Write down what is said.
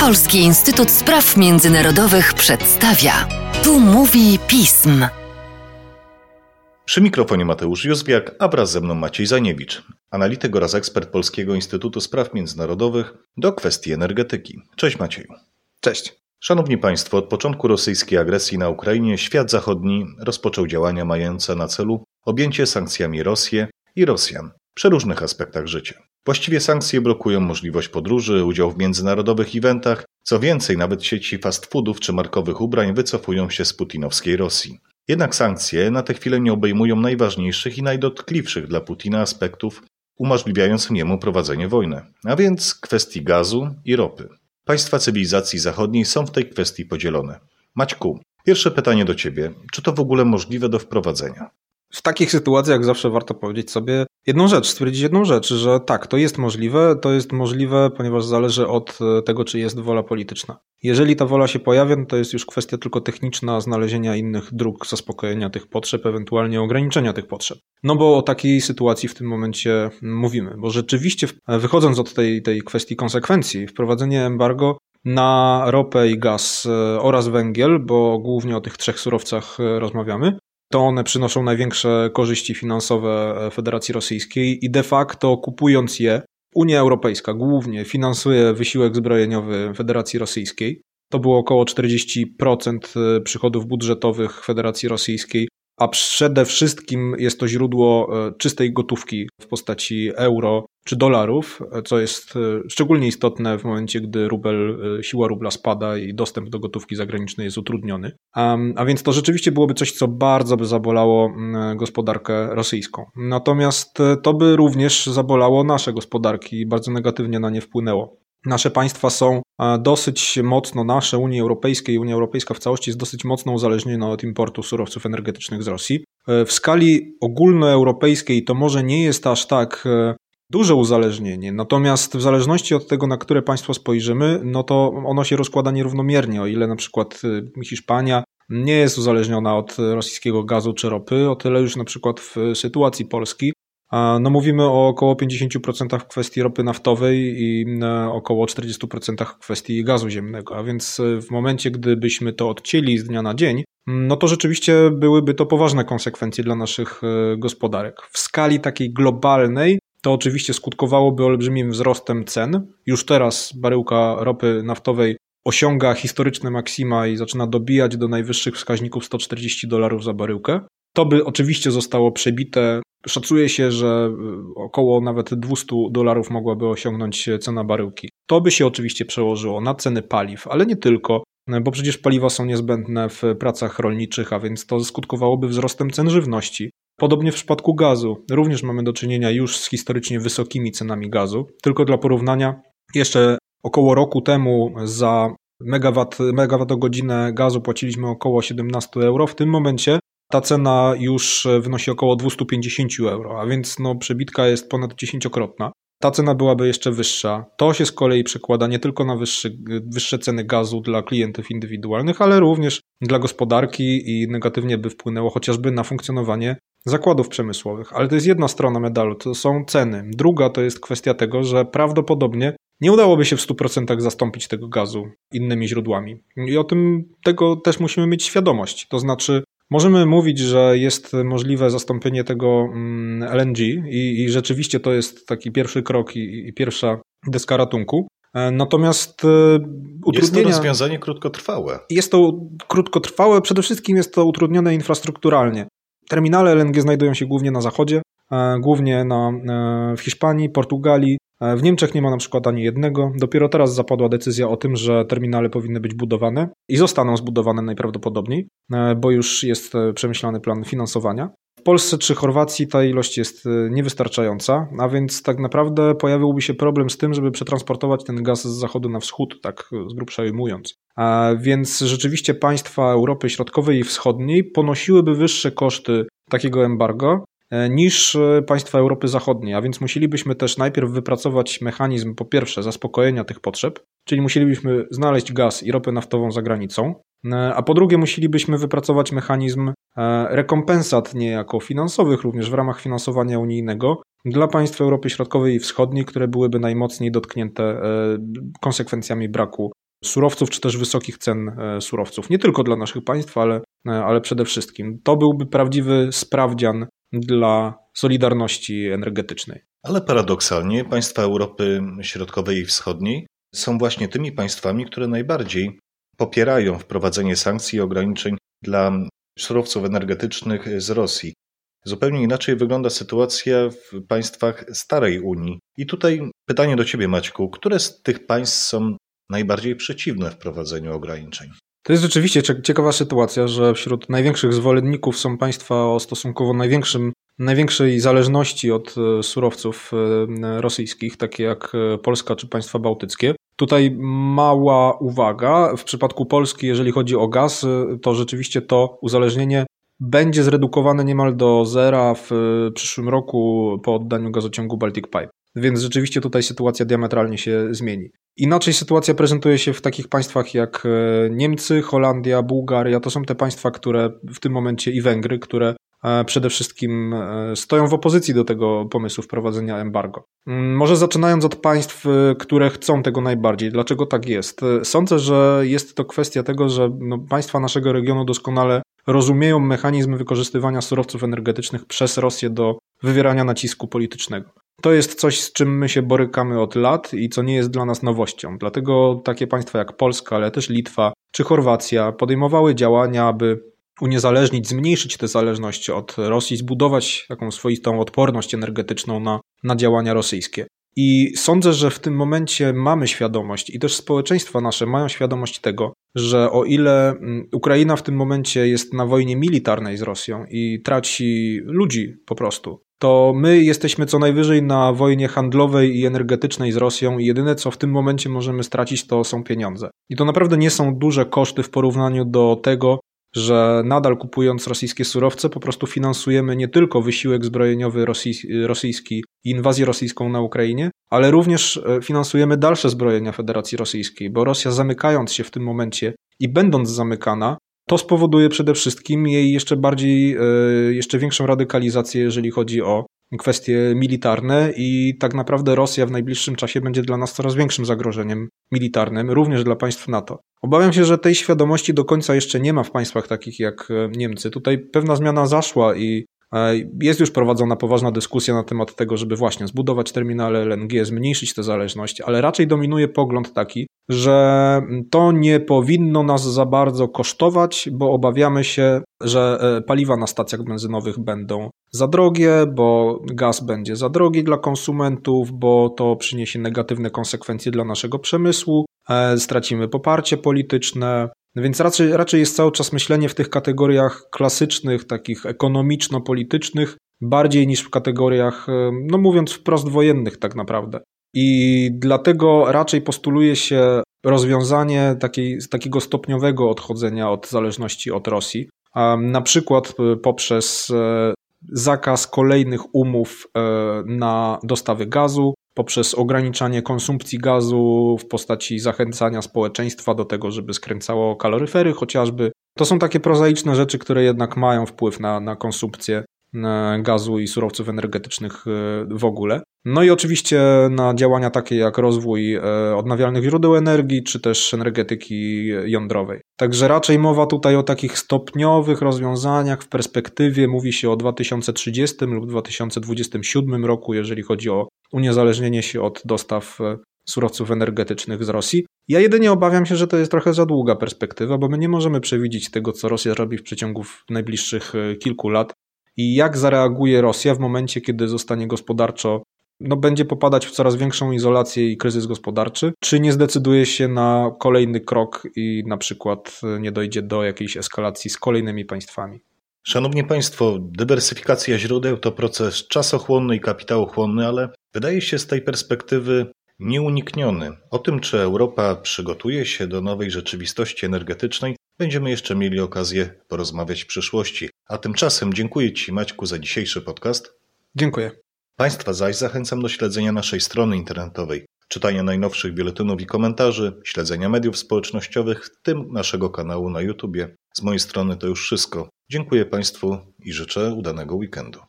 Polski Instytut Spraw Międzynarodowych przedstawia. Tu mówi pism. Przy mikrofonie Mateusz Józwiak, a wraz ze mną Maciej Zaniewicz, analityk oraz ekspert Polskiego Instytutu Spraw Międzynarodowych do kwestii energetyki. Cześć Macieju. Cześć. Szanowni Państwo, od początku rosyjskiej agresji na Ukrainie świat zachodni rozpoczął działania mające na celu objęcie sankcjami Rosję i Rosjan w przeróżnych aspektach życia. Właściwie sankcje blokują możliwość podróży, udział w międzynarodowych eventach, co więcej, nawet sieci fast foodów czy markowych ubrań wycofują się z putinowskiej Rosji. Jednak sankcje na tę chwilę nie obejmują najważniejszych i najdotkliwszych dla Putina aspektów umożliwiających niemu prowadzenie wojny, a więc kwestii gazu i ropy. Państwa cywilizacji zachodniej są w tej kwestii podzielone. Maćku, pierwsze pytanie do Ciebie. Czy to w ogóle możliwe do wprowadzenia? W takich sytuacjach zawsze warto powiedzieć sobie jedną rzecz, stwierdzić jedną rzecz, że tak, to jest możliwe, to jest możliwe, ponieważ zależy od e, tego, czy jest wola polityczna. Jeżeli ta wola się pojawia, no to jest już kwestia tylko techniczna znalezienia innych dróg zaspokojenia tych potrzeb, ewentualnie ograniczenia tych potrzeb. No bo o takiej sytuacji w tym momencie mówimy, bo rzeczywiście wychodząc od tej, tej kwestii konsekwencji, wprowadzenie embargo na ropę i gaz e, oraz węgiel, bo głównie o tych trzech surowcach e, rozmawiamy, to one przynoszą największe korzyści finansowe e, Federacji Rosyjskiej i de facto kupując je, Unia Europejska głównie finansuje wysiłek zbrojeniowy Federacji Rosyjskiej. To było około 40% e, przychodów budżetowych Federacji Rosyjskiej, a przede wszystkim jest to źródło e, czystej gotówki w postaci euro czy dolarów, co jest e, szczególnie istotne w momencie, gdy rubel, e, siła rubla spada i dostęp do gotówki zagranicznej jest utrudniony. A więc to rzeczywiście byłoby coś, co bardzo by zabolało gospodarkę rosyjską. Natomiast to by również zabolało nasze gospodarki i bardzo negatywnie na nie wpłynęło. Nasze państwa są dosyć mocno, nasze Unii Europejskiej, Unia Europejska w całości jest dosyć mocno uzależniona od importu surowców energetycznych z Rosji. E, w skali ogólnoeuropejskiej to może nie jest aż tak e, duże uzależnienie, natomiast w zależności od tego, na które państwo spojrzymy, no to ono się rozkłada nierównomiernie. O ile na przykład e, Hiszpania nie jest uzależniona od rosyjskiego gazu czy ropy, o tyle już na przykład w sytuacji Polski no mówimy o około 50% w kwestii ropy naftowej i około 40% w kwestii gazu ziemnego. A więc e, w momencie, gdybyśmy to odcięli z dnia na dzień, no to rzeczywiście byłyby to poważne konsekwencje dla naszych e, gospodarek. W skali takiej globalnej to oczywiście skutkowałoby olbrzymim wzrostem cen. Już teraz baryłka ropy naftowej osiąga historyczne maksima i zaczyna dobijać do najwyższych wskaźników 140 dolarów za baryłkę. To by oczywiście zostało przebite. Szacuje się, że y, około nawet 200 dolarów mogłaby osiągnąć cena baryłki. To by się oczywiście przełożyło na ceny paliw, ale nie tylko, bo przecież paliwa są niezbędne w pracach rolniczych, a więc to skutkowałoby wzrostem cen żywności. Podobnie w przypadku gazu. Również mamy do czynienia już z historycznie wysokimi cenami gazu. Tylko dla porównania, jeszcze około roku temu za megawat, megawattogodzinę gazu płaciliśmy około 17 euro. W tym momencie ta cena już wynosi około 250 euro, a więc no, przebitka jest ponad dziesięciokrotna. Ta cena byłaby jeszcze wyższa. To się z kolei przekłada nie tylko na wyższy, wyższe ceny gazu dla klientów indywidualnych, ale również dla gospodarki i negatywnie by wpłynęło chociażby na funkcjonowanie zakładów przemysłowych. Ale to jest jedna strona medalu, to są ceny. Druga to jest kwestia tego, że prawdopodobnie nie udałoby się w 100% zastąpić tego gazu innymi źródłami. I o tym tego też musimy mieć świadomość. To znaczy, Możemy mówić, że jest możliwe zastąpienie tego mm, LNG i, i rzeczywiście to jest taki pierwszy krok i, i pierwsza deska ratunku. E, natomiast utrudnienia... Jest to rozwiązanie krótkotrwałe. Jest to krótkotrwałe, przede wszystkim jest to utrudnione infrastrukturalnie. Terminale LNG znajdują się głównie na zachodzie, e, głównie na, e, w Hiszpanii, Portugalii, w Niemczech nie ma na przykład ani jednego. Dopiero teraz zapadła decyzja o tym, że terminale powinny być budowane i zostaną zbudowane najprawdopodobniej, e, bo już jest e, przemyślany plan finansowania. W Polsce czy Chorwacji ta ilość jest niewystarczająca, a więc tak naprawdę pojawiłby się problem z tym, żeby przetransportować ten gaz z zachodu na wschód, tak z grubsza ujmując. A więc rzeczywiście państwa Europy Środkowej i Wschodniej ponosiłyby wyższe koszty takiego embargo, E, niż e, państwa Europy Zachodniej, a więc musielibyśmy też najpierw wypracować mechanizm, po pierwsze, zaspokojenia tych potrzeb, czyli musielibyśmy znaleźć gaz i ropę naftową za granicą, e, a po drugie musielibyśmy wypracować mechanizm rekompensat niejako finansowych również w ramach finansowania unijnego dla państw Europy Środkowej i Wschodniej, które byłyby najmocniej dotknięte e, konsekwencjami braku surowców, czy też wysokich cen e, surowców. Nie tylko dla naszych państw, ale, e, ale przede wszystkim. To byłby prawdziwy sprawdzian dla solidarności energetycznej. Ale paradoksalnie państwa Europy Środkowej i Wschodniej są właśnie tymi państwami, które najbardziej popierają wprowadzenie sankcji i ograniczeń dla surowców energetycznych z Rosji. Zupełnie inaczej wygląda sytuacja w państwach starej Unii. I tutaj pytanie do Ciebie, Maćku. Które z tych państw są najbardziej przeciwne wprowadzeniu ograniczeń? To jest rzeczywiście ciekawa sytuacja, że wśród największych zwolenników są państwa o stosunkowo największym, największej zależności od e, surowców e, rosyjskich, takie jak e, Polska czy państwa bałtyckie. Tutaj mała uwaga. W przypadku Polski, jeżeli chodzi o gaz, to rzeczywiście to uzależnienie będzie zredukowane niemal do zera w przyszłym roku po oddaniu gazociągu Baltic Pipe. Więc rzeczywiście tutaj sytuacja diametralnie się zmieni. Inaczej sytuacja prezentuje się w takich państwach jak e, Niemcy, Holandia, Bułgaria. To są te państwa, które w tym momencie i Węgry, które e, przede wszystkim e, stoją w opozycji do tego pomysłu wprowadzenia embargo. Mm, może zaczynając od państw, które chcą tego najbardziej. Dlaczego tak jest? Sądzę, że jest to kwestia tego, że no, państwa naszego regionu doskonale rozumieją mechanizm wykorzystywania surowców energetycznych przez Rosję do wywierania nacisku politycznego. To jest coś, z czym my się borykamy od lat i co nie jest dla nas nowością. Dlatego takie państwa jak Polska, ale też Litwa czy Chorwacja podejmowały działania, aby uniezależnić, zmniejszyć te zależności od Rosji, zbudować taką swoistą odporność energetyczną na, na działania rosyjskie. I sądzę, że w tym momencie mamy świadomość i też społeczeństwa nasze mają świadomość tego, że o ile mm, Ukraina w tym momencie jest na wojnie militarnej z Rosją i traci ludzi po prostu, to my jesteśmy co najwyżej na wojnie handlowej i energetycznej z Rosją i jedyne co w tym momencie możemy stracić to są pieniądze. I to naprawdę nie są duże koszty w porównaniu do tego, że nadal kupując rosyjskie surowce po prostu finansujemy nie tylko wysiłek zbrojeniowy rosyjski i inwazję rosyjską na Ukrainie, ale również e, finansujemy dalsze zbrojenia Federacji Rosyjskiej, bo Rosja zamykając się w tym momencie i będąc zamykana, to spowoduje przede wszystkim jej jeszcze bardziej, e, jeszcze większą radykalizację, jeżeli chodzi o kwestie militarne i tak naprawdę Rosja w najbliższym czasie będzie dla nas coraz większym zagrożeniem militarnym, również dla państw NATO. Obawiam się, że tej świadomości do końca jeszcze nie ma w państwach takich jak e, Niemcy. Tutaj pewna zmiana zaszła i jest już prowadzona poważna dyskusja na temat tego, żeby właśnie zbudować terminale LNG, zmniejszyć tę zależność, ale raczej dominuje pogląd taki, że to nie powinno nas za bardzo kosztować, bo obawiamy się, że e, paliwa na stacjach benzynowych będą za drogie, bo gaz będzie za drogi dla konsumentów, bo to przyniesie negatywne konsekwencje dla naszego przemysłu, e, stracimy poparcie polityczne. Więc raczej, raczej jest cały czas myślenie w tych kategoriach klasycznych, takich ekonomiczno-politycznych, bardziej niż w kategoriach, no mówiąc wprost, wojennych tak naprawdę. I dlatego raczej postuluje się rozwiązanie takiej, takiego stopniowego odchodzenia od zależności od Rosji, na przykład e, poprzez e, zakaz kolejnych umów e, na dostawy gazu, poprzez ograniczanie konsumpcji gazu w postaci zachęcania społeczeństwa do tego, żeby skręcało kaloryfery chociażby. To są takie prozaiczne rzeczy, które jednak mają wpływ na, na konsumpcję gazu i surowców energetycznych w ogóle. No i oczywiście na działania takie jak rozwój e, odnawialnych źródeł energii, czy też energetyki jądrowej. Także raczej mowa tutaj o takich stopniowych rozwiązaniach w perspektywie, mówi się o 2030 lub 2027 roku, jeżeli chodzi o uniezależnienie się od dostaw e, surowców energetycznych z Rosji. Ja jedynie obawiam się, że to jest trochę za długa perspektywa, bo my nie możemy przewidzieć tego, co Rosja robi w przeciągu najbliższych e, kilku lat i jak zareaguje Rosja w momencie, kiedy zostanie gospodarczo no, będzie popadać w coraz większą izolację i kryzys gospodarczy, czy nie zdecyduje się na kolejny krok i na przykład nie dojdzie do jakiejś eskalacji z kolejnymi państwami. Szanowni Państwo, dywersyfikacja źródeł to proces czasochłonny i kapitałochłonny, ale wydaje się z tej perspektywy nieunikniony. O tym, czy Europa przygotuje się do nowej rzeczywistości energetycznej, będziemy jeszcze mieli okazję porozmawiać w przyszłości. A tymczasem dziękuję Ci, Maćku, za dzisiejszy podcast. Dziękuję. Państwa zaś zachęcam do śledzenia naszej strony internetowej, czytania najnowszych biuletynów i komentarzy, śledzenia mediów społecznościowych, w tym naszego kanału na YouTubie. Z mojej strony to już wszystko. Dziękuję Państwu i życzę udanego weekendu.